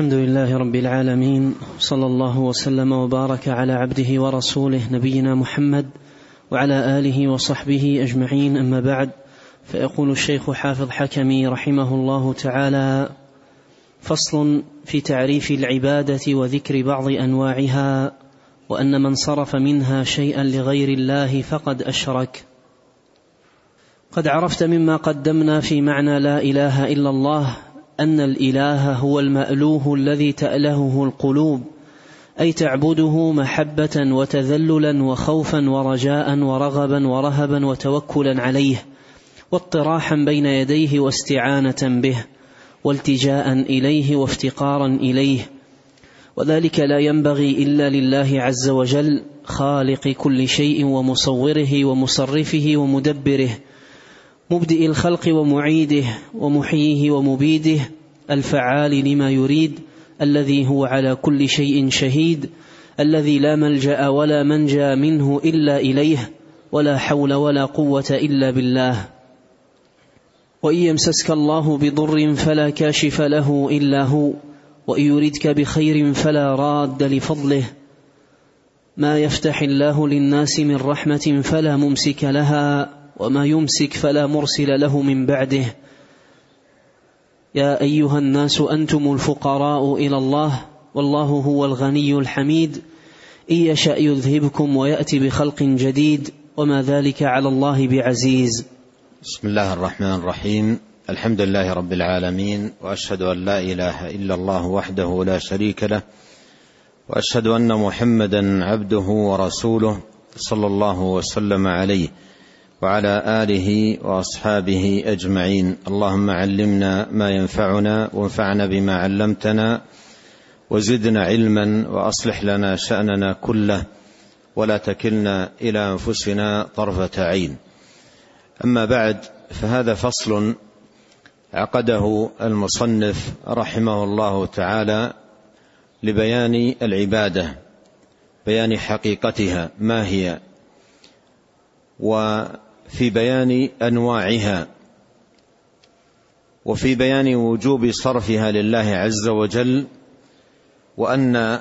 الحمد لله رب العالمين صلى الله وسلم وبارك على عبده ورسوله نبينا محمد وعلى آله وصحبه أجمعين أما بعد فيقول الشيخ حافظ حكمي رحمه الله تعالى فصل في تعريف العبادة وذكر بعض أنواعها وأن من صرف منها شيئا لغير الله فقد أشرك. قد عرفت مما قدمنا في معنى لا إله إلا الله أن الإله هو المألوه الذي تألهه القلوب أي تعبده محبة وتذللا وخوفا ورجاء ورغبا ورهبا وتوكلا عليه واطراحا بين يديه واستعانة به والتجاء إليه وافتقارا إليه. وذلك لا ينبغي إلا لله عز وجل خالق كل شيء ومصوره ومصرفه ومدبره مبدئ الخلق ومعيده ومحييه ومبيده الفعال لما يريد الذي هو على كل شيء شهيد الذي لا ملجأ ولا منجأ منه إلا إليه ولا حول ولا قوة إلا بالله. وإن يمسسك الله بضر فلا كاشف له إلا هو وإن يردك بخير فلا راد لفضله. ما يفتح الله للناس من رحمة فلا ممسك لها. وما يمسك فلا مرسل له من بعده. يا أيها الناس أنتم الفقراء إلى الله والله هو الغني الحميد. إن يشأ يذهبكم ويأتي بخلق جديد وما ذلك على الله بعزيز. بسم الله الرحمن الرحيم. الحمد لله رب العالمين وأشهد أن لا إله إلا الله وحده لا شريك له وأشهد أن محمدا عبده ورسوله صلى الله وسلم عليه. وعلى آله وأصحابه أجمعين. اللهم علمنا ما ينفعنا وانفعنا بما علمتنا وزدنا علما وأصلح لنا شأننا كله ولا تكلنا إلى أنفسنا طرفة عين. أما بعد فهذا فصل عقده المصنف رحمه الله تعالى لبيان العبادة بيان حقيقتها ما هي. وفي بيان أنواعها وفي بيان وجوب صرفها لله عز وجل وأن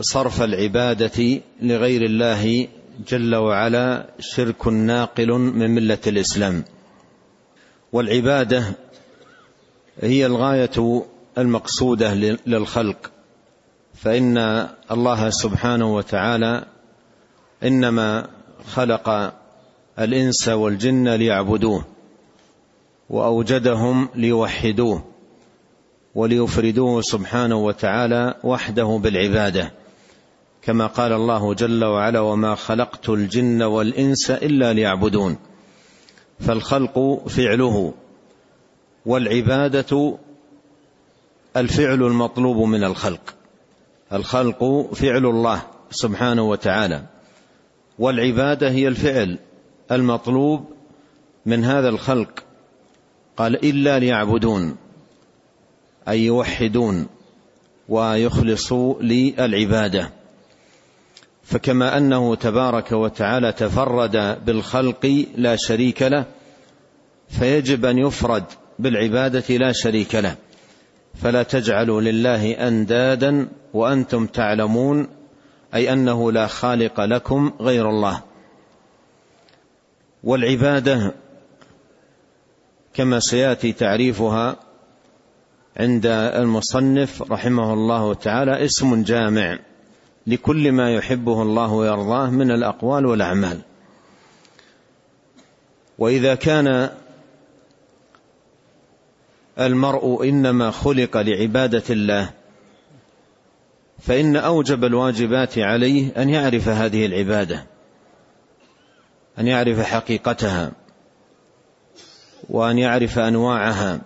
صرف العبادة لغير الله جل وعلا شرك ناقل من ملة الإسلام. والعبادة هي الغاية المقصودة للخلق فإن الله سبحانه وتعالى إنما خلق الإنس والجن ليعبدوه وأوجدهم ليوحدوه وليفردوه سبحانه وتعالى وحده بالعبادة. كما قال الله جل وعلا وما خلقت الجن والإنس إلا ليعبدون فالخلق فعله والعبادة الفعل المطلوب من الخلق. الخلق فعل الله سبحانه وتعالى والعبادة هي الفعل المطلوب من هذا الخلق. قال إلا ليعبدون أي يوحدون ويخلصوا لي العبادة. فكما أنه تبارك وتعالى تفرد بالخلق لا شريك له فيجب أن يفرد بالعبادة لا شريك له. فلا تجعلوا لله أندادا وأنتم تعلمون أي أنه لا خالق لكم غير الله. والعبادة كما سيأتي تعريفها عند المصنف رحمه الله تعالى اسم جامع لكل ما يحبه الله ويرضاه من الأقوال والأعمال. وإذا كان المرء إنما خلق لعبادة الله فإن أوجب الواجبات عليه أن يعرف هذه العبادة. أن يعرف حقيقتها وأن يعرف أنواعها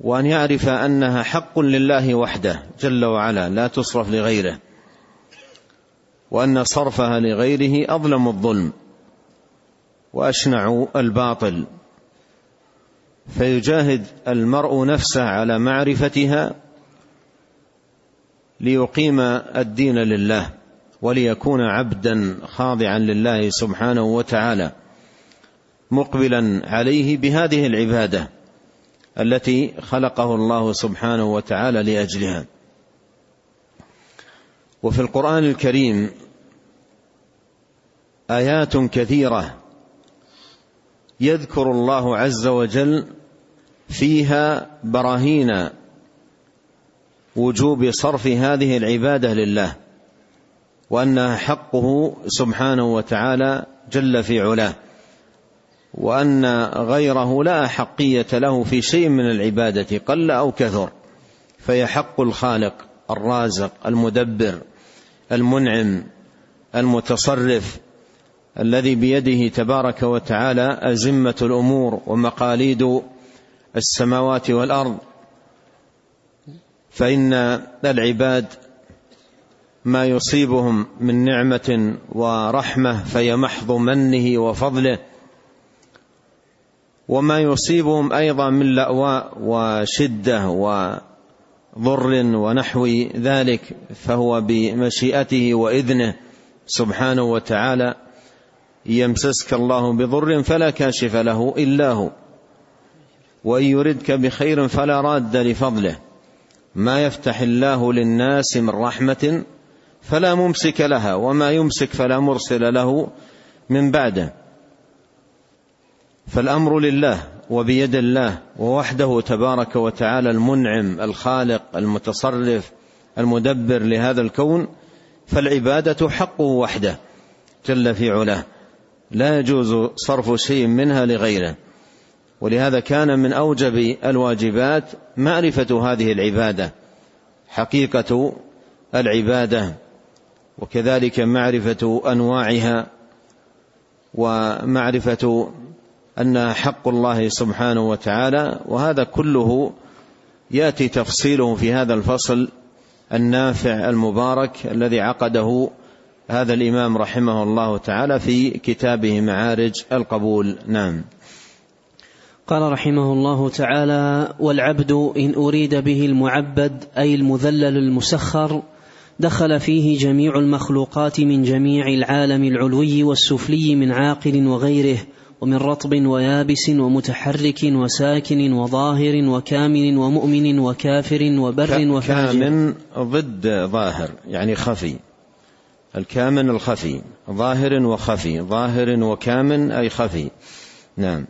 وأن يعرف أنها حق لله وحده جل وعلا لا تصرف لغيره وأن صرفها لغيره أظلم الظلم وأشنع الباطل. فيجاهد المرء نفسه على معرفتها ليقيم الدين لله. وليكون عبدا خاضعا لله سبحانه وتعالى مقبلا عليه بهذه العبادة التي خلقه الله سبحانه وتعالى لأجلها. وفي القرآن الكريم آيات كثيرة يذكر الله عز وجل فيها براهين وجوب صرف هذه العبادة لله. وانها حقه سبحانه وتعالى جل في علاه وأن غيره لا احقيه له في شيء من العبادة قل أو كثر فهي حق الخالق الرازق المدبر المنعم المتصرف الذي بيده تبارك وتعالى أزمة الأمور ومقاليد السماوات والأرض. فإن العباد ما يصيبهم من نعمة ورحمة فهي محض منه وفضله. وما يصيبهم أيضا من لأواء وشدة وضر ونحو ذلك فهو بمشيئته وإذنه. سبحانه وتعالى يمسسك الله بضر فلا كاشف له إلا هو. وإن يردك بخير فلا راد لفضله. ما يفتح الله للناس من رحمة فلا ممسك لها وما يمسك فلا مرسل له من بعده. فالأمر لله وبيد الله ووحده تبارك وتعالى المنعم الخالق المتصرف المدبر لهذا الكون. فالعبادة حقه وحده جل في علاه. لا يجوز صرف شيء منها لغيره. ولهذا كان من أوجب الواجبات معرفة هذه العبادة حقيقة العبادة. وكذلك معرفة أنواعها ومعرفة انها حق الله سبحانه وتعالى وهذا كله يأتي تفصيله في هذا الفصل النافع المبارك الذي عقده هذا الإمام رحمه الله تعالى في كتابه معارج القبول. نعم. قال رحمه الله تعالى والعبد إن أريد به المعبد أي المذلل المسخر دخل فيه جميع المخلوقات من جميع العالم العلوي والسفلي من عاقل وغيره ومن رطب ويابس ومتحرك وساكن وظاهر وكامن ومؤمن وكافر وبر وفاجر. كامن ضد ظاهر يعني خفي. الكامن الخفي ظاهر وخفي ظاهر وكامن أي خفي. نعم.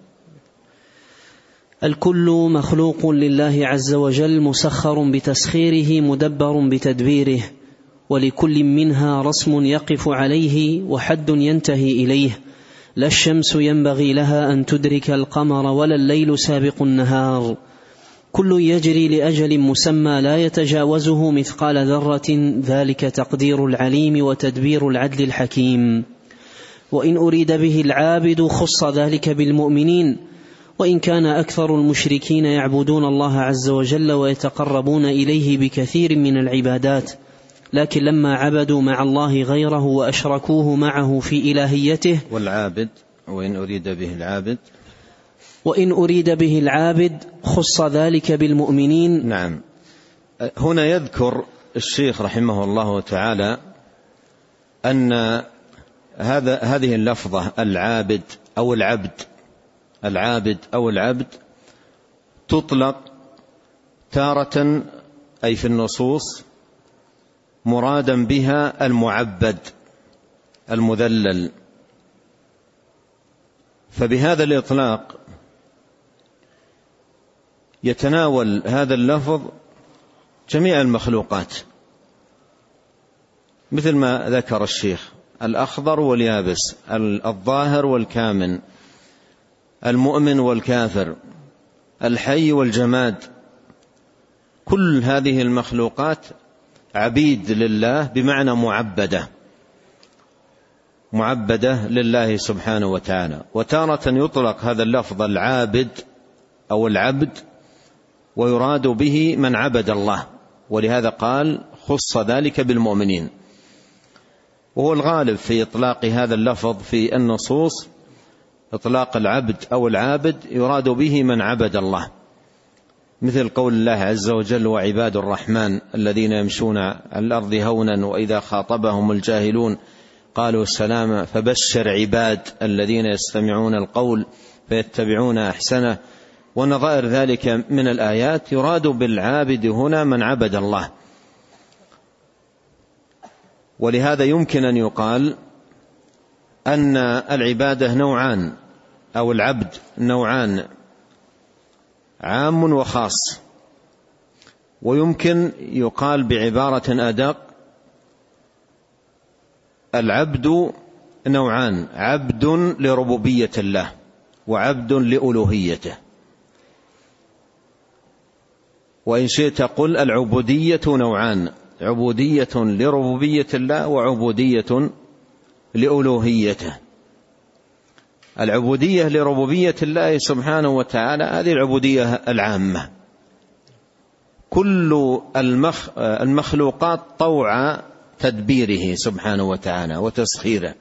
الكل مخلوق لله عز وجل مسخر بتسخيره مدبر بتدبيره. ولكل منها رسم يقف عليه وحد ينتهي إليه. لا الشمس ينبغي لها أن تدرك القمر ولا الليل سابق النهار. كل يجري لأجل مسمى لا يتجاوزه مثقال ذرة. ذلك تقدير العليم وتدبير العدل الحكيم. وإن أريد به العابد خص ذلك بالمؤمنين. وإن كان أكثر المشركين يعبدون الله عز وجل ويتقربون إليه بكثير من العبادات. لكن لما عبدوا مع الله غيره وأشركوه معه في إلهيته والعابد وإن أريد به العابد. وإن أريد به العابد خص ذلك بالمؤمنين. نعم. هنا يذكر الشيخ رحمه الله تعالى أن هذا هذه اللفظة العابد أو العبد العابد أو العبد تطلق تارة أي في النصوص مرادا بها المعبد المذلل. فبهذا الإطلاق يتناول هذا اللفظ جميع المخلوقات مثل ما ذكر الشيخ الأخضر واليابس الظاهر والكامن المؤمن والكافر الحي والجماد. كل هذه المخلوقات عبيد لله بمعنى معبدة. معبدة لله سبحانه وتعالى. وتارة يطلق هذا اللفظ العابد أو العبد ويراد به من عبد الله. ولهذا قال خص ذلك بالمؤمنين. وهو الغالب في إطلاق هذا اللفظ في النصوص إطلاق العبد أو العابد يراد به من عبد الله. مثل قول الله عز وجل وعباد الرحمن الذين يمشون على الأرض هونا وإذا خاطبهم الجاهلون قالوا سلاما فبشر عباد الذين يستمعون القول فيتبعون أحسنه. ونظائر ذلك من الآيات يراد بالعابد هنا من عبد الله. ولهذا يمكن أن يقال أن العبادة نوعان أو العبد نوعان. عام وخاص. ويمكن يقال بعبارة أدق العبد نوعان عبد لربوبية الله وعبد لألوهيته. وإن شئت قل العبودية نوعان عبودية لربوبية الله وعبودية لألوهيته. العبودية لربوبية الله سبحانه وتعالى هذه العبودية العامة. كل المخ المخلوقات طوع تدبيره سبحانه وتعالى وتسخيره.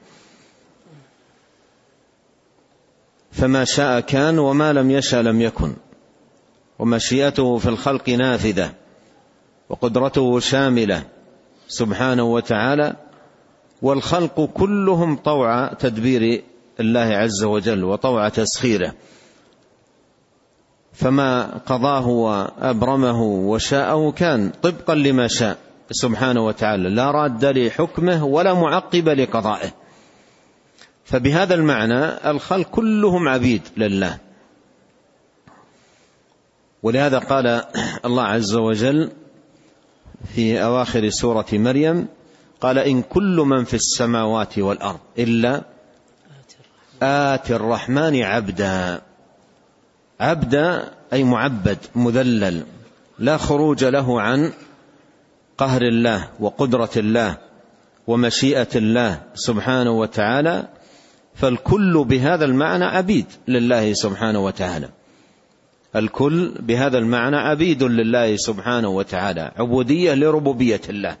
فما شاء كان وما لم يشاء لم يكن. ومشيئته في الخلق نافذة. وقدرته شاملة سبحانه وتعالى. والخلق كلهم طوع تدبير الله عز وجل وطوع تسخيره. فما قضاه وأبرمه وشاءه كان طبقا لما شاء سبحانه وتعالى. لا راد لحكمه ولا معقب لقضائه. فبهذا المعنى الخلق كلهم عبيد لله. ولهذا قال الله عز وجل في أواخر سورة مريم قال إن كل من في السماوات والأرض إلا اتي الرحمن عبدا. عبدا أي معبد مذلل. لا خروج له عن قهر الله وقدرة الله ومشيئة الله سبحانه وتعالى. فالكل بهذا المعنى عبيد لله سبحانه وتعالى. الكل بهذا المعنى عبيد لله سبحانه وتعالى. عبودية لربوبية الله.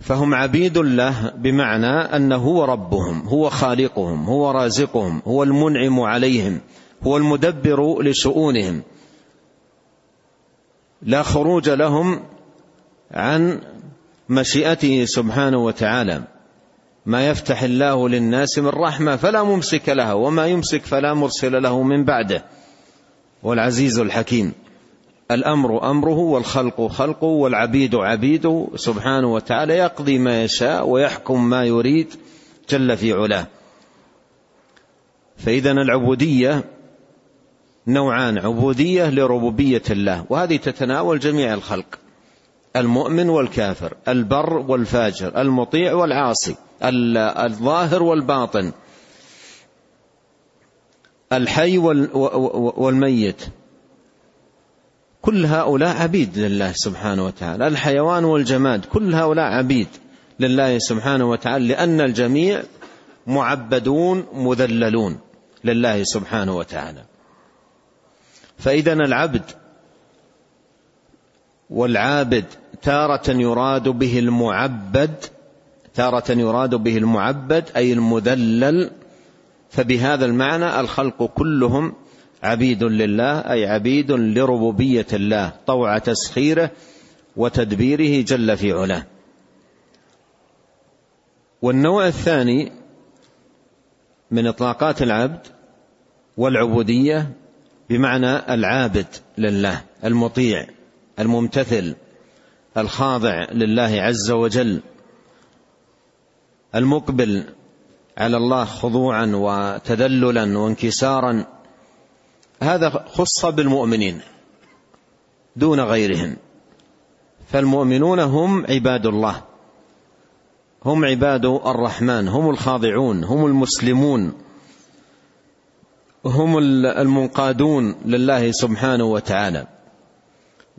فهم عبيد له بمعنى أنه هو ربهم هو خالقهم هو رازقهم هو المنعم عليهم هو المدبر لشؤونهم. لا خروج لهم عن مشيئته سبحانه وتعالى. ما يفتح الله للناس من رحمة فلا ممسك لها وما يمسك فلا مرسل له من بعده. والعزيز الحكيم. الأمر أمره والخلق خلقه والعبيد عبيده سبحانه وتعالى يقضي ما يشاء ويحكم ما يريد جل في علاه. فإذا العبودية نوعان عبودية لربوبية الله وهذه تتناول جميع الخلق المؤمن والكافر البر والفاجر المطيع والعاصي الظاهر والباطن الحي والميت. كل هؤلاء عبيد لله سبحانه وتعالى. الحيوان والجماد كل هؤلاء عبيد لله سبحانه وتعالى لأن الجميع معبدون مذللون لله سبحانه وتعالى. فإذا العبد والعابد تارة يراد به المعبد تارة يراد به المعبد أي المذلل فبهذا المعنى الخلق كلهم عبيد لله أي عبيد لربوبية الله طوع تسخيره وتدبيره جل في علاه. والنوع الثاني من إطلاقات العبد والعبودية بمعنى العابد لله المطيع الممتثل الخاضع لله عز وجل المقبل على الله خضوعا وتذللا وانكسارا. هذا خص بالمؤمنين دون غيرهم. فالمؤمنون هم عباد الله. هم عباد الرحمن هم الخاضعون هم المسلمون هم المنقادون لله سبحانه وتعالى.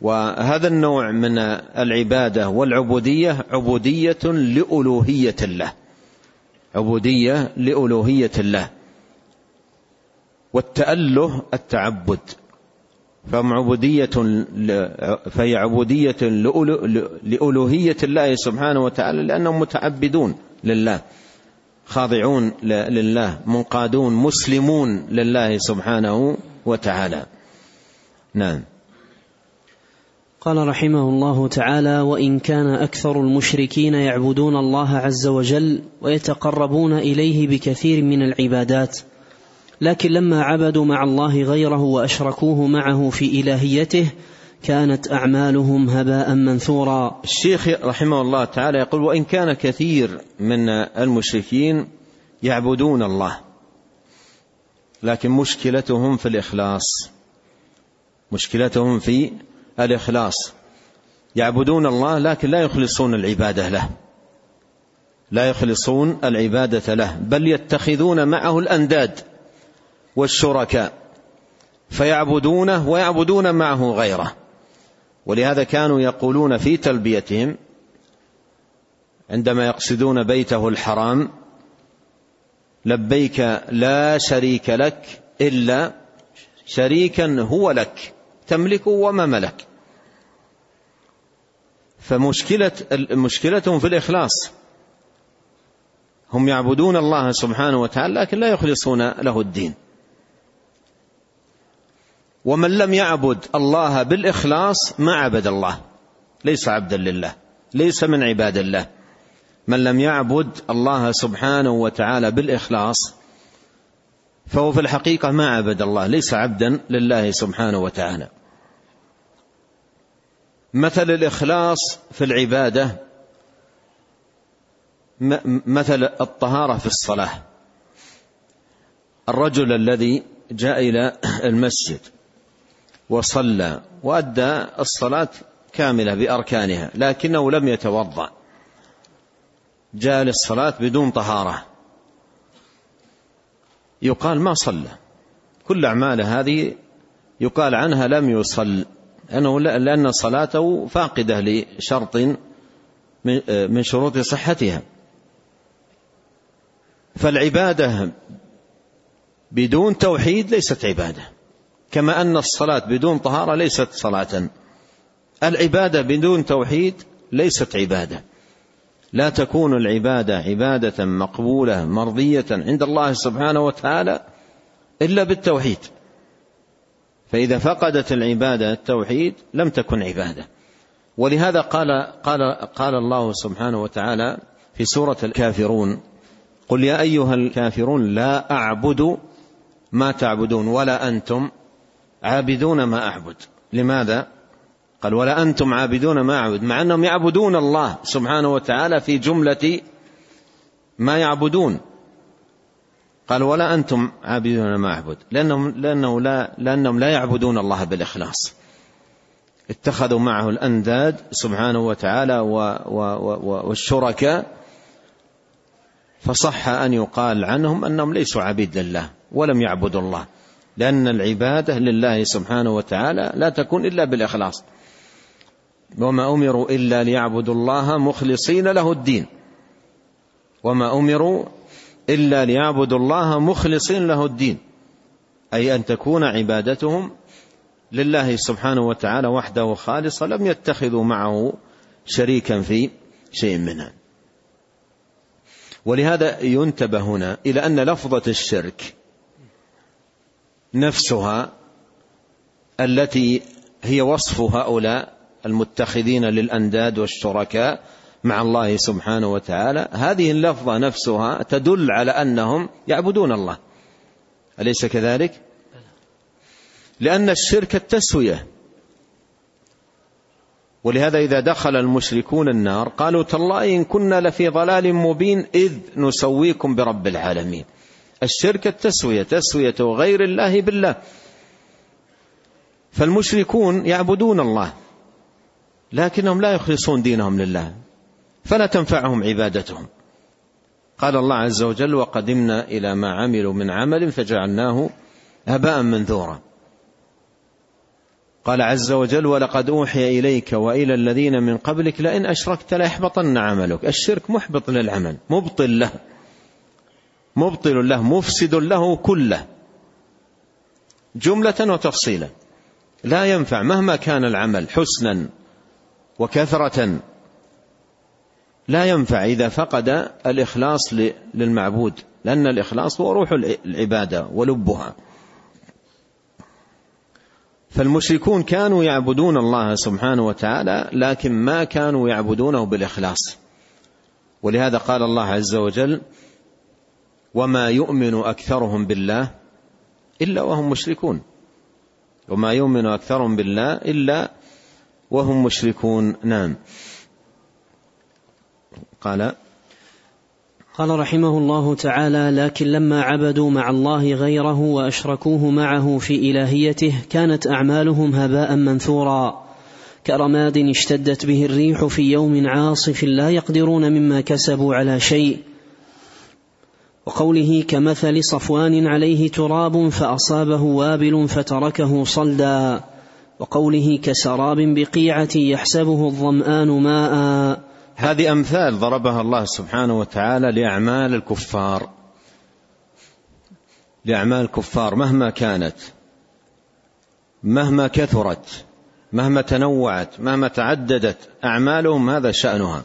وهذا النوع من العبادة والعبودية عبودية لألوهية الله. عبودية لألوهية الله. والتأله التعبد. فهم عبودية فهي عبودية لألوهية الله سبحانه وتعالى لأنهم متعبدون لله خاضعون لله منقادون مسلمون لله سبحانه وتعالى. نعم. قال رحمه الله تعالى وإن كان أكثر المشركين يعبدون الله عز وجل ويتقربون إليه بكثير من العبادات لكن لما عبدوا مع الله غيره وأشركوه معه في إلهيته كانت أعمالهم هباء منثورا. الشيخ رحمه الله تعالى يقول وإن كان كثير من المشركين يعبدون الله لكن مشكلتهم في الإخلاص مشكلتهم في الإخلاص يعبدون الله لكن لا يخلصون العبادة له لا يخلصون العبادة له بل يتخذون معه الأنداد والشركاء فيعبدونه ويعبدون معه غيره. ولهذا كانوا يقولون في تلبيتهم عندما يقصدون بيته الحرام لبيك لا شريك لك إلا شريكا هو لك تملكه وما ملك فمشكلة مشكلتهم في الإخلاص. هم يعبدون الله سبحانه وتعالى لكن لا يخلصون له الدين. ومن لم يعبد الله بالإخلاص ما عبد الله. ليس عبدا لله ليس من عباد الله. من لم يعبد الله سبحانه وتعالى بالإخلاص فهو في الحقيقة ما عبد الله ليس عبدا لله سبحانه وتعالى. مثل الإخلاص في العبادة مثل الطهارة في الصلاة. الرجل الذي جاء إلى المسجد وصلى وأدى الصلاة كاملة بأركانها لكنه لم يتوضأ. جاء للصلاة بدون طهارة. يقال ما صلى. كل أعماله هذه يقال عنها لم يصل لأنه لأن صلاته فاقدة لشرط من شروط صحتها. فالعبادة بدون توحيد ليست عبادة. كما أن الصلاة بدون طهارة ليست صلاة. العبادة بدون توحيد ليست عبادة. لا تكون العبادة عبادة مقبولة مرضية عند الله سبحانه وتعالى إلا بالتوحيد. فإذا فقدت العبادة التوحيد لم تكن عبادة. ولهذا قال قال قال الله سبحانه وتعالى في سورة الكافرون قل يا أيها الكافرون لا أعبد ما تعبدون ولا أنتم عابدون ما أعبد. لماذا؟ قال ولا أنتم عابدون ما أعبد مع أنهم يعبدون الله سبحانه وتعالى في جملة ما يعبدون. قال ولا أنتم عابدون ما أعبد لأنهم, لأنه لا لأنهم لا يعبدون الله بالإخلاص. اتخذوا معه الأنداد سبحانه وتعالى والشركاء. فصح أن يقال عنهم أنهم ليسوا عبيد لله ولم يعبدوا الله. لأن العبادة لله سبحانه وتعالى لا تكون إلا بالإخلاص. وما أمروا إلا ليعبدوا الله مخلصين له الدين. وما أمروا إلا ليعبدوا الله مخلصين له الدين. أي أن تكون عبادتهم لله سبحانه وتعالى وحده خالصة لم يتخذوا معه شريكا في شيء منها. ولهذا ينتبه هنا إلى أن لفظة الشرك نفسها التي هي وصف هؤلاء المتخذين للأنداد والشركاء مع الله سبحانه وتعالى. هذه اللفظة نفسها تدل على أنهم يعبدون الله. أليس كذلك؟ لأن الشرك التسوية. ولهذا إذا دخل المشركون النار قالوا تالله إن كنا لفي ضلال مبين إذ نسويكم برب العالمين. الشرك التسوية تسوية غير الله بالله. فالمشركون يعبدون الله لكنهم لا يخلصون دينهم لله فلا تنفعهم عبادتهم. قال الله عز وجل وقدمنا إلى ما عملوا من عمل فجعلناه هباء منثورا. قال عز وجل ولقد أوحي إليك وإلى الذين من قبلك لئن أشركت ليحبطن عملك. الشرك محبط للعمل مبطل له. مبطل له مفسد له كله. جملة وتفصيلا. لا ينفع مهما كان العمل حسنا وكثرة. لا ينفع إذا فقد الإخلاص للمعبود لأن الإخلاص هو روح العبادة ولبها. فالمشركون كانوا يعبدون الله سبحانه وتعالى لكن ما كانوا يعبدونه بالإخلاص. ولهذا قال الله عز وجل وما يؤمن أكثرهم بالله إلا وهم مشركون. وما يؤمن أكثرهم بالله إلا وهم مشركون. نعم. قال. قال رحمه الله تعالى لكن لما عبدوا مع الله غيره وأشركوه معه في إلهيته كانت أعمالهم هباء منثورا. كرماد اشتدت به الريح في يوم عاصف لا يقدرون مما كسبوا على شيء وقوله كمثل صفوان عليه تراب فأصابه وابل فتركه صلدا وقوله كسراب بقيعة يحسبه الظمآن ماء. هذه أمثال ضربها الله سبحانه وتعالى لأعمال الكفار. لأعمال الكفار مهما كانت مهما كثرت مهما تنوعت مهما تعددت أعمالهم هذا شأنها.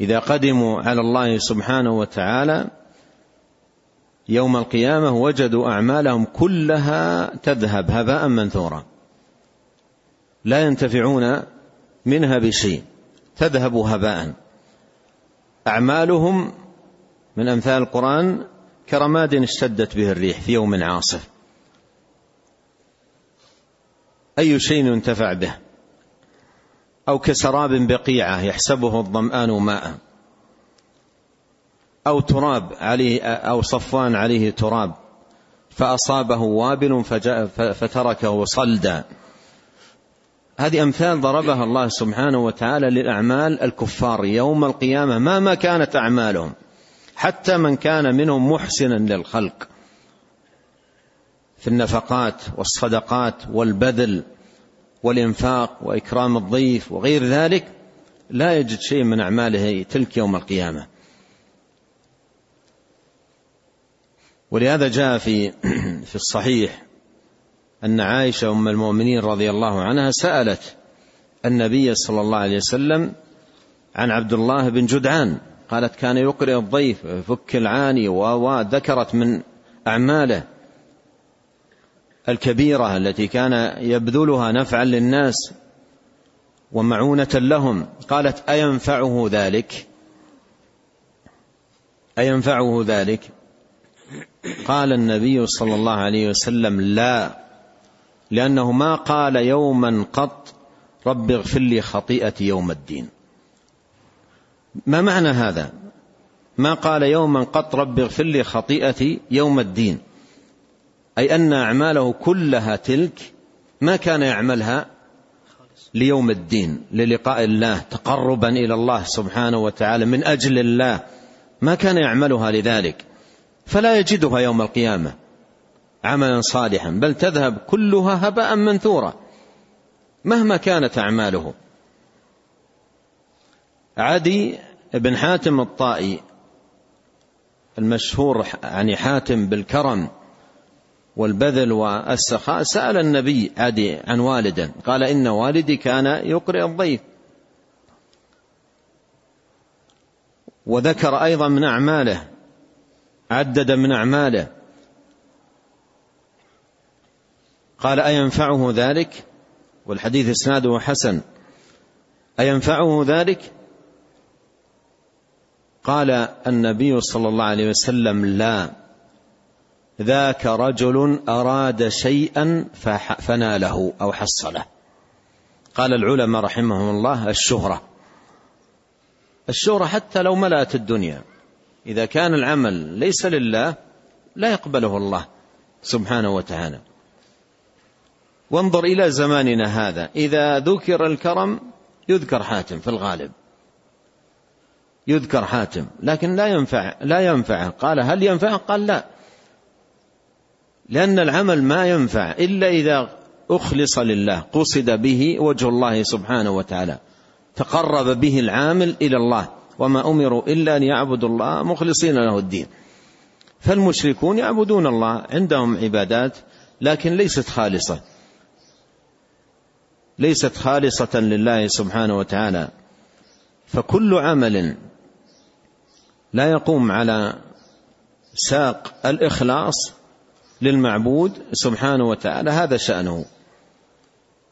إذا قدموا على الله سبحانه وتعالى يوم القيامة وجدوا أعمالهم كلها تذهب هباء منثورا. لا ينتفعون منها بشيء تذهب هباء. أعمالهم من أمثال القرآن كرماد اشتدت به الريح في يوم عاصف. أي شيء ينتفع به؟ أو كسراب بقيعة يحسبه الظمان ماء. أو تراب عليه أو صفوان عليه تراب فأصابه وابل فتركه صلدا. هذه أمثال ضربها الله سبحانه وتعالى للأعمال الكفار يوم القيامة مهما كانت أعمالهم حتى من كان منهم محسنا للخلق. في النفقات والصدقات والبذل والإنفاق وإكرام الضيف وغير ذلك لا يجد شيء من أعماله تلك يوم القيامة. ولهذا جاء في في الصحيح أن عائشة أم المؤمنين رضي الله عنها سألت النبي صلى الله عليه وسلم عن عبد الله بن جدعان. قالت كان يقرئ الضيف فك العاني وذكرت من أعماله الكبيرة التي كان يبذلها نفعا للناس ومعونة لهم. قالت أينفعه ذلك؟ أينفعه ذلك؟ قال النبي صلى الله عليه وسلم لا لأنه ما قال يوما قط رب اغفر لي خطيئتي يوم الدين. ما معنى هذا؟ ما قال يوما قط رب اغفر لي خطيئتي يوم الدين. أي أن أعماله كلها تلك ما كان يعملها ليوم الدين للقاء الله تقربا إلى الله سبحانه وتعالى من أجل الله. ما كان يعملها لذلك. فلا يجدها يوم القيامة عملا صالحا بل تذهب كلها هباء منثورا مهما كانت أعماله. عدي بن حاتم الطائي المشهور يعني حاتم بالكرم والبذل والسخاء سأل النبي عدي عن والده قال إن والدي كان يقرئ الضيف. وذكر أيضا من أعماله عدد من أعماله. قال أينفعه ذلك؟ والحديث إسناده حسن. أينفعه ذلك؟ قال النبي صلى الله عليه وسلم لا. ذاك رجل أراد شيئا فناله أو حصله. قال العلماء رحمهم الله الشهرة. الشهرة حتى لو ملأت الدنيا. إذا كان العمل ليس لله لا يقبله الله سبحانه وتعالى. وانظر إلى زماننا هذا. إذا ذكر الكرم يذكر حاتم في الغالب. يذكر حاتم لكن لا ينفع لا ينفعه قال هل ينفعه قال لا. لأن العمل ما ينفع إلا إذا أخلص لله قصد به وجه الله سبحانه وتعالى. تقرب به العامل إلى الله. وما أمروا إلا أن يعبدوا الله مخلصين له الدين. فالمشركون يعبدون الله عندهم عبادات لكن ليست خالصة. ليست خالصة لله سبحانه وتعالى. فكل عمل لا يقوم على ساق الإخلاص للمعبود سبحانه وتعالى. هذا شأنه.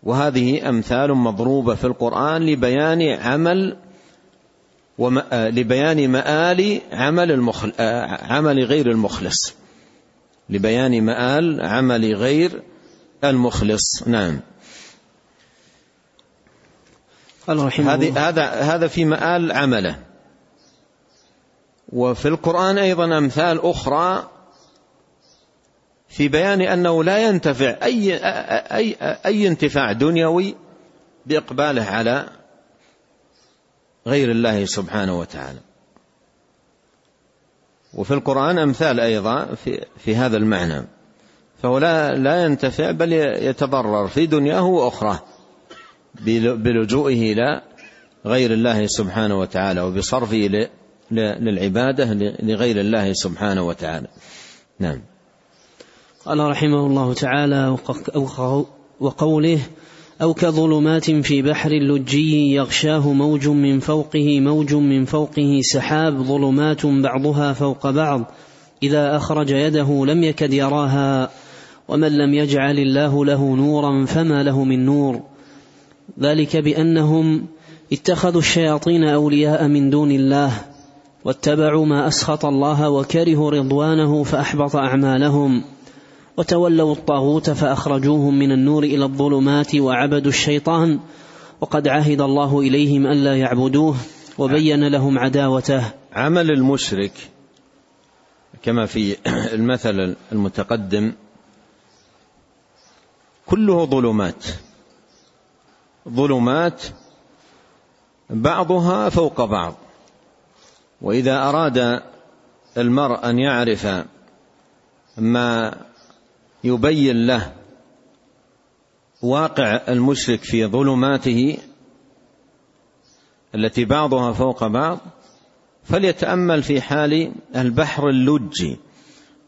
وهذه أمثال مضروبة في القرآن لبيان عمل لبيان مآل عمل المخل... عمل غير المخلص. لبيان مآل عمل غير المخلص. نعم. هذه هذا هذا في مآل عمله. وفي القرآن أيضا أمثال أخرى في بيان أنه لا ينتفع أي أي أي انتفاع دنيوي بإقباله على غير الله سبحانه وتعالى. وفي القرآن أمثال أيضا في في هذا المعنى. فهو لا لا ينتفع بل يتضرر في دنياه وأخراه بلجوئه إلى غير الله سبحانه وتعالى وبصرفه للعبادة لغير الله سبحانه وتعالى. نعم. قال رحمه الله تعالى وقوله أو كظلمات في بحر لجي يغشاه موج من فوقه موج من فوقه سحاب ظلمات بعضها فوق بعض. إذا أخرج يده لم يكد يراها. ومن لم يجعل الله له نورا فما له من نور. ذلك بأنهم اتخذوا الشياطين أولياء من دون الله واتبعوا ما أسخط الله وكرهوا رضوانه فأحبط أعمالهم. وتولوا الطاغوت فأخرجوهم من النور إلى الظلمات وعبدوا الشيطان وقد عهد الله إليهم ألا يعبدوه وبين لهم عداوته. عمل المشرك كما في المثل المتقدم كله ظلمات. ظلمات بعضها فوق بعض. وإذا أراد المرء أن يعرف ما يبين له واقع المشرك في ظلماته التي بعضها فوق بعض فليتأمل في حال البحر اللجي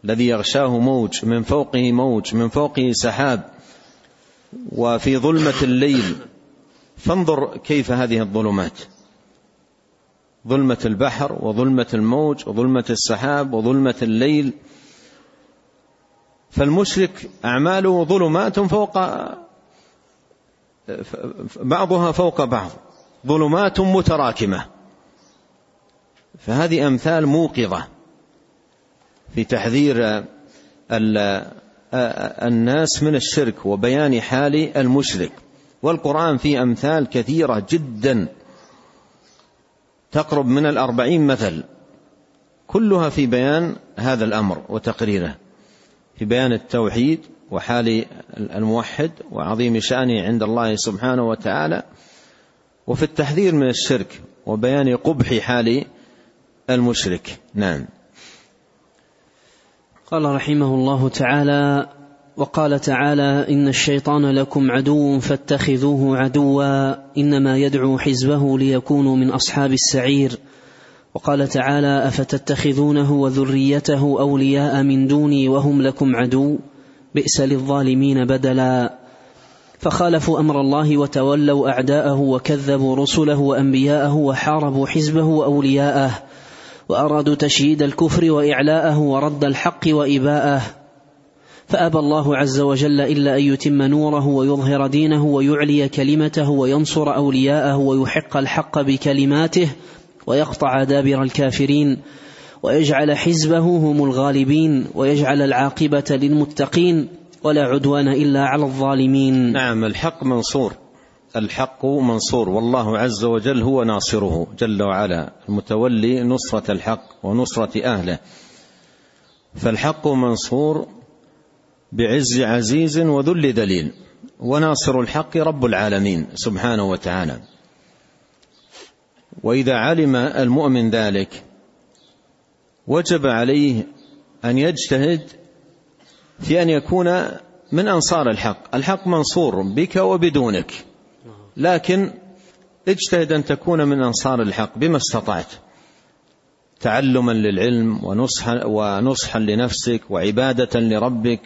الذي يغشاه موج من فوقه موج من فوقه سحاب وفي ظلمة الليل. فانظر كيف هذه الظلمات. ظلمة البحر وظلمة الموج وظلمة السحاب وظلمة الليل. فالمشرك أعماله ظلمات فوق بعضها فوق بعض ظلمات متراكمة. فهذه أمثال موقظة في تحذير الناس من الشرك وبيان حال المشرك. والقرآن فيه أمثال كثيرة جدا. تقرب من الأربعين مثل كلها في بيان هذا الأمر وتقريره. في بيان التوحيد وحال الموحد وعظيم شأنه عند الله سبحانه وتعالى وفي التحذير من الشرك وبيان قبح حال المشرك. نعم. قال رحمه الله تعالى وقال تعالى إن الشيطان لكم عدو فاتخذوه عدوا إنما يدعو حزبه ليكونوا من أصحاب السعير. وقال تعالى أفتتخذونه وذريته أولياء من دوني وهم لكم عدو بئس للظالمين بدلا. فخالفوا أمر الله وتولوا أعداءه وكذبوا رسله وأنبياءه وحاربوا حزبه وأولياءه وأرادوا تشييد الكفر وإعلاءه ورد الحق وإباءه. فأبى الله عز وجل إلا أن يتم نوره ويظهر دينه ويعلي كلمته وينصر أولياءه ويحق الحق بكلماته ويقطع دابر الكافرين ويجعل حزبه هم الغالبين ويجعل العاقبة للمتقين ولا عدوان إلا على الظالمين. نعم الحق منصور. الحق منصور. والله عز وجل هو ناصره جل وعلا المتولي نصرة الحق ونصرة أهله. فالحق منصور بعز عزيز وذل ذليل وناصر الحق رب العالمين سبحانه وتعالى. وإذا علم المؤمن ذلك وجب عليه أن يجتهد في أن يكون من أنصار الحق. الحق منصور بك وبدونك لكن اجتهد أن تكون من أنصار الحق بما استطعت. تعلما للعلم ونصحا ونصحا لنفسك وعبادة لربك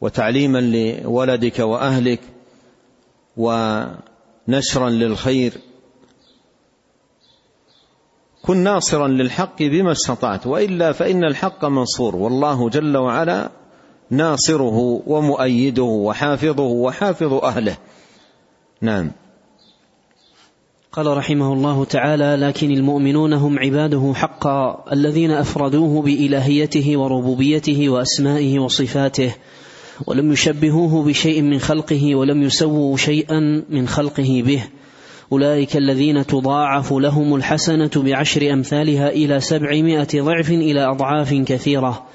وتعليما لولدك وأهلك ونشرا للخير. كن ناصرا للحق بما استطعت وإلا فإن الحق منصور والله جل وعلا ناصره ومؤيده وحافظه وحافظ أهله. نعم. قال رحمه الله تعالى لكن المؤمنون هم عباده حقا الذين أفردوه بإلهيته وربوبيته وأسمائه وصفاته ولم يشبهوه بشيء من خلقه ولم يسووا شيئا من خلقه به أولئك الذين تضاعف لهم الحسنة بعشر أمثالها إلى سبعمائة ضعف إلى أضعاف كثيرة.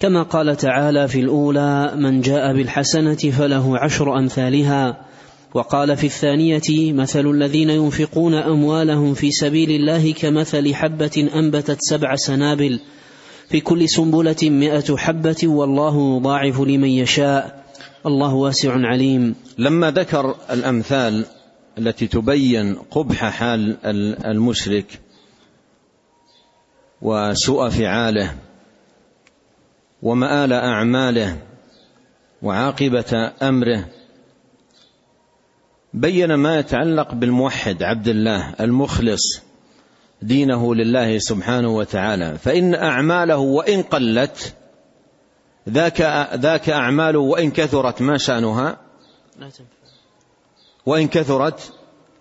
كما قال تعالى في الأولى من جاء بالحسنة فله عشر أمثالها. وقال في الثانية مثل الذين ينفقون أموالهم في سبيل الله كمثل حبة أنبتت سبع سنابل. في كل سنبلة مئة حبة والله يضاعف لمن يشاء. الله واسع عليم. لما ذكر الأمثال التي تبين قبح حال المشرك وسوء فعاله ومآل أعماله وعاقبة أمره. بين ما يتعلق بالموحد عبد الله المخلص دينه لله سبحانه وتعالى فإن أعماله وإن قلت ذاك ذاك أعماله وإن كثرت ما شأنها؟ وإن كثرت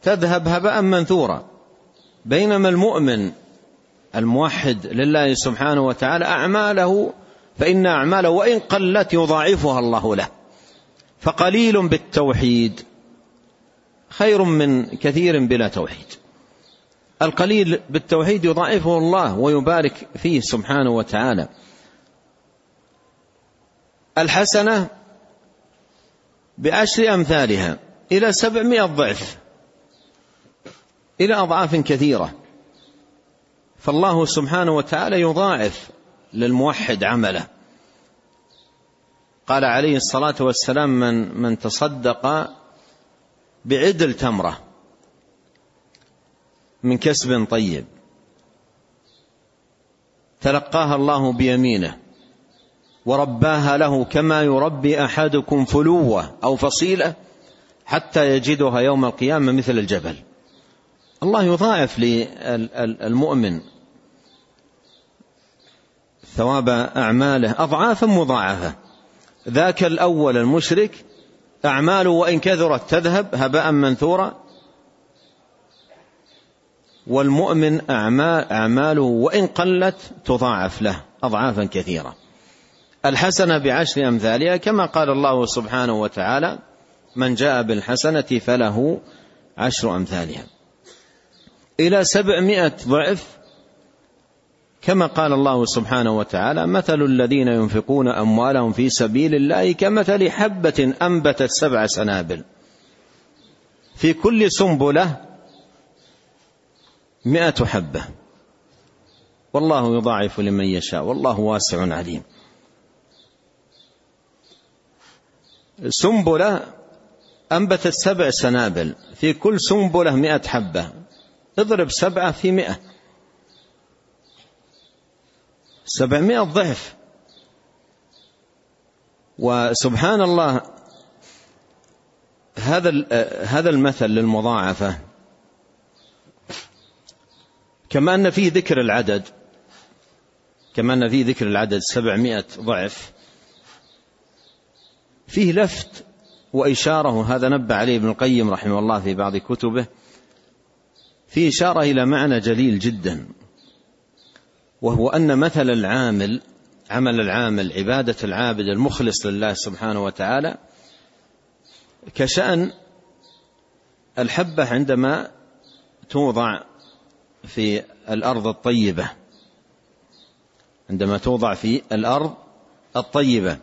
تذهب هباء منثورا. بينما المؤمن الموحد لله سبحانه وتعالى أعماله فإن أعماله وإن قلت يضاعفها الله له. فقليل بالتوحيد خير من كثير بلا توحيد. القليل بالتوحيد يضاعفه الله ويبارك فيه سبحانه وتعالى. الحسنة بعشر أمثالها. إلى سبعمائة ضعف إلى أضعاف كثيرة. فالله سبحانه وتعالى يضاعف للموحد عمله. قال عليه الصلاة والسلام من من تصدق بعدل تمرة من كسب طيب تلقاها الله بيمينه ورباها له كما يربي أحدكم فلوه أو فصيلة حتى يجدها يوم القيامة مثل الجبل. الله يضاعف للمؤمن ثواب أعماله اضعافا مضاعفة. ذاك الأول المشرك أعماله وإن كثرت تذهب هباء منثورا. والمؤمن أعمال أعماله وإن قلت تضاعف له أضعافا كثيرة. الحسنة بعشر أمثالها كما قال الله سبحانه وتعالى من جاء بالحسنة فله عشر أمثالها. إلى سبعمائة ضعف كما قال الله سبحانه وتعالى مثل الذين ينفقون أموالهم في سبيل الله كمثل حبة أنبتت سبع سنابل. في كل سنبلة مائة حبة. والله يضاعف لمن يشاء والله واسع عليم. سنبلة أنبتت سبع سنابل في كل سنبلة مائه حبة. اضرب سبعة في مائه سبعمائة ضعف. وسبحان الله هذا هذا المثل للمضاعفة. كما أن فيه ذكر العدد كما أن فيه ذكر العدد سبعمائة ضعف. فيه لفت وإشارة هذا نبه عليه ابن القيم رحمه الله في بعض كتبه فيه إشارة إلى معنى جليل جدا وهو أن مثل العامل عمل العامل عبادة العابد المخلص لله سبحانه وتعالى كشأن الحبة عندما توضع في الأرض الطيبة عندما توضع في الأرض الطيبة.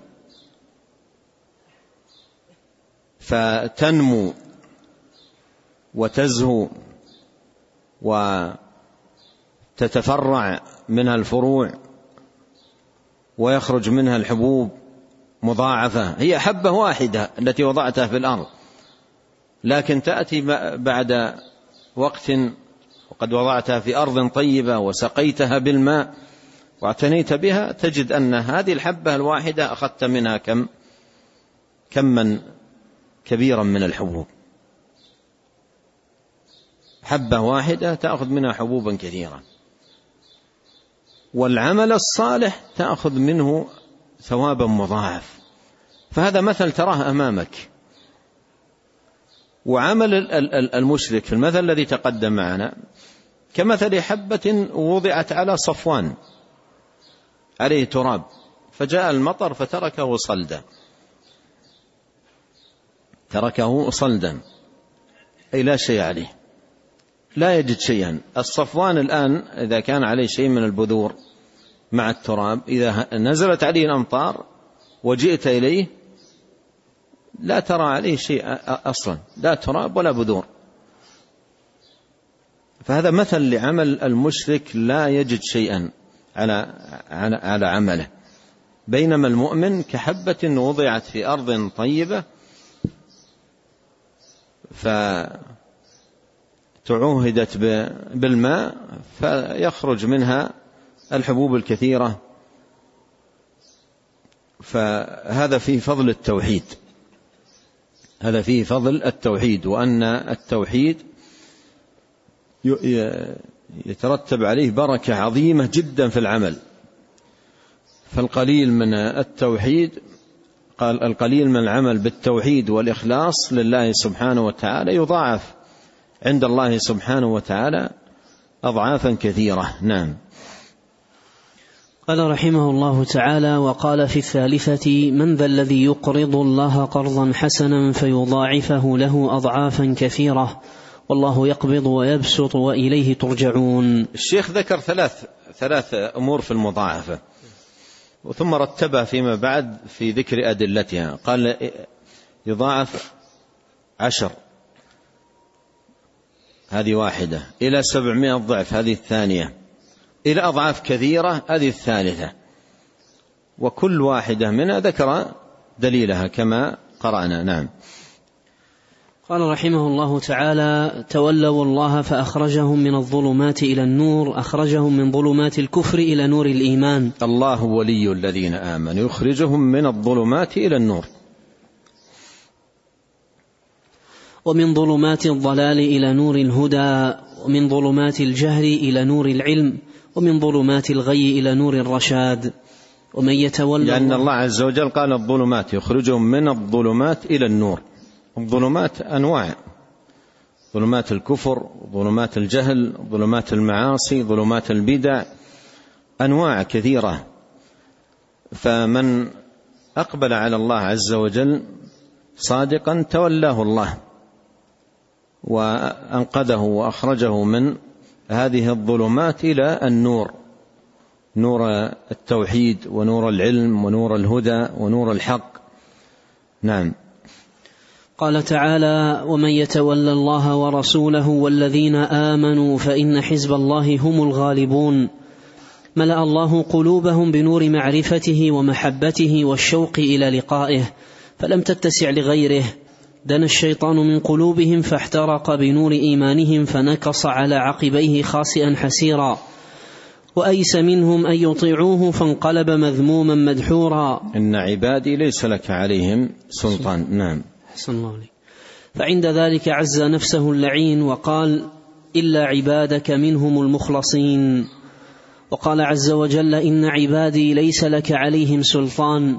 فتنمو وتزهو وتتفرع منها الفروع ويخرج منها الحبوب مضاعفة. هي حبة واحدة التي وضعتها في الأرض. لكن تأتي بعد وقت وقد وضعتها في أرض طيبة وسقيتها بالماء واعتنيت بها تجد أن هذه الحبة الواحدة أخذت منها كم؟ كما كبيرا من الحبوب. حبة واحدة تأخذ منها حبوبا كثيرا. والعمل الصالح تأخذ منه ثوابا مضاعف. فهذا مثل تراه أمامك. وعمل المشرك في المثل الذي تقدم معنا كمثل حبة وضعت على صفوان عليه تراب فجاء المطر فتركه صلدا. تركه صلدا. أي لا شيء عليه. لا يجد شيئا. الصفوان الآن إذا كان عليه شيء من البذور مع التراب إذا نزلت عليه الأمطار وجئت إليه لا ترى عليه شيء أصلا. لا تراب ولا بذور. فهذا مثل لعمل المشرك لا يجد شيئا على على عمله. بينما المؤمن كحبة وضعت في أرض طيبة فتعوهدت بالماء فيخرج منها الحبوب الكثيرة. فهذا فيه فضل التوحيد. هذا فيه فضل التوحيد وأن التوحيد يترتب عليه بركة عظيمة جدا في العمل. فالقليل من التوحيد قال القليل من العمل بالتوحيد والإخلاص لله سبحانه وتعالى يضاعف عند الله سبحانه وتعالى أضعافا كثيرة. نعم. قال رحمه الله تعالى وقال في الثالثة من ذا الذي يقرض الله قرضا حسنا فيضاعفه له أضعافا كثيرة؟ والله يقبض ويبسط وإليه ترجعون. الشيخ ذكر ثلاث ثلاث أمور في المضاعفة. ثم رتبها فيما بعد في ذكر أدلتها. قال يضاعف عشر. هذه واحدة. إلى سبعمائة ضعف. هذه الثانية. إلى أضعاف كثيرة. هذه الثالثة. وكل واحدة منها ذكر دليلها كما قرأنا. نعم. قال رحمه الله تعالى تولوا الله فأخرجهم من الظلمات إلى النور أخرجهم من ظلمات الكفر إلى نور الإيمان. الله ولي الذين آمنوا يخرجهم من الظلمات إلى النور. ومن ظلمات الضلال إلى نور الهدى ومن ظلمات الجهل إلى نور العلم ومن ظلمات الغي إلى نور الرشاد. ومن يتولى لأن الله عز وجل قال الظلمات يخرجهم من الظلمات إلى النور. الظلمات أنواع. ظلمات الكفر ظلمات الجهل ظلمات المعاصي ظلمات البدع أنواع كثيرة. فمن أقبل على الله عز وجل صادقا تولاه الله وأنقذه وأخرجه من هذه الظلمات إلى النور نور التوحيد ونور العلم ونور الهدى ونور الحق. نعم. قال تعالى ومن يتولى الله ورسوله والذين آمنوا فإن حزب الله هم الغالبون ملأ الله قلوبهم بنور معرفته ومحبته والشوق إلى لقائه فلم تتسع لغيره. دنا الشيطان من قلوبهم فاحترق بنور إيمانهم فنكص على عقبيه خاسئا حسيرا. وأيس منهم أن يطيعوه فانقلب مذموما مدحورا. إن عبادي ليس لك عليهم سلطان. نعم. أحسن الله عليك فعند ذلك عز نفسه اللعين وقال إلا عبادك منهم المخلصين. وقال عز وجل إن عبادي ليس لك عليهم سلطان.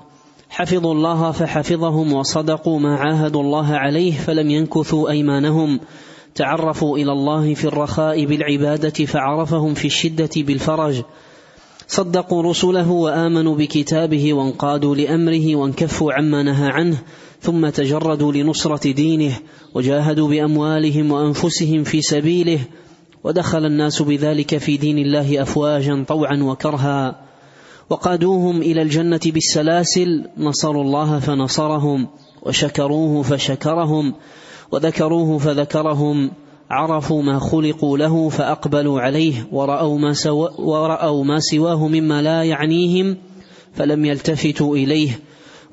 حفظوا الله فحفظهم وصدقوا ما عاهدوا الله عليه فلم ينكثوا أيمانهم. تعرفوا إلى الله في الرخاء بالعبادة فعرفهم في الشدة بالفرج. صدقوا رسله وآمنوا بكتابه وانقادوا لأمره وانكفوا عما نهى عنه. ثم تجردوا لنصرة دينه وجاهدوا بأموالهم وأنفسهم في سبيله ودخل الناس بذلك في دين الله أفواجا طوعا وكرها وقادوهم إلى الجنة بالسلاسل نصروا الله فنصرهم وشكروه فشكرهم وذكروه فذكرهم عرفوا ما خلقوا له فأقبلوا عليه ورأوا ما, سو ورأوا ما سواه مما لا يعنيهم فلم يلتفتوا إليه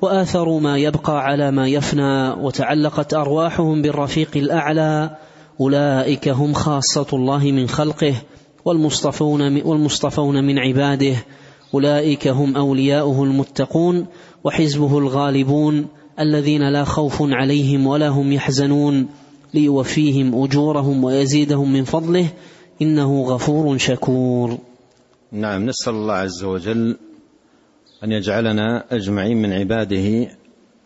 واثروا ما يبقى على ما يفنى وتعلقت أرواحهم بالرفيق الأعلى. أولئك هم خاصة الله من خلقه والمصطفون والمصطفون من عباده. أولئك هم أولياؤه المتقون وحزبه الغالبون الذين لا خوف عليهم ولا هم يحزنون. ليوفيهم أجورهم ويزيدهم من فضله إنه غفور شكور. نعم نسأل الله عز وجل أن يجعلنا أجمعين من عباده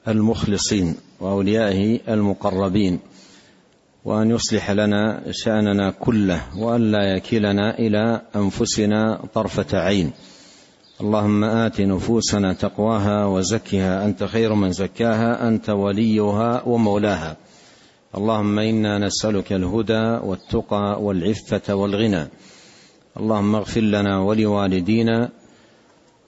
المخلصين وأوليائه المقربين وأن يصلح لنا شأننا كله وأن لا يكلنا إلى أنفسنا طرفة عين. اللهم آت نفوسنا تقواها وزكها أنت خير من زكاها أنت وليها ومولاها. اللهم إنا نسألك الهدى والتقى والعفة والغنى. اللهم اغفر لنا ولوالدينا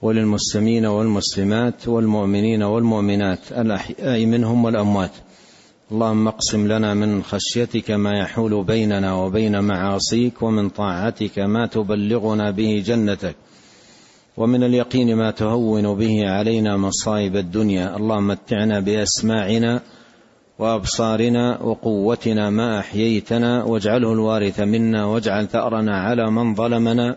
وللمسلمين والمسلمات والمؤمنين والمؤمنات الأحياء منهم والأموات. اللهم اقسم لنا من خشيتك ما يحول بيننا وبين معاصيك ومن طاعتك ما تبلغنا به جنتك ومن اليقين ما تهون به علينا مصائب الدنيا. اللهم متعنا بأسماعنا وأبصارنا وقوتنا ما أحييتنا واجعله الوارث منا واجعل ثأرنا على من ظلمنا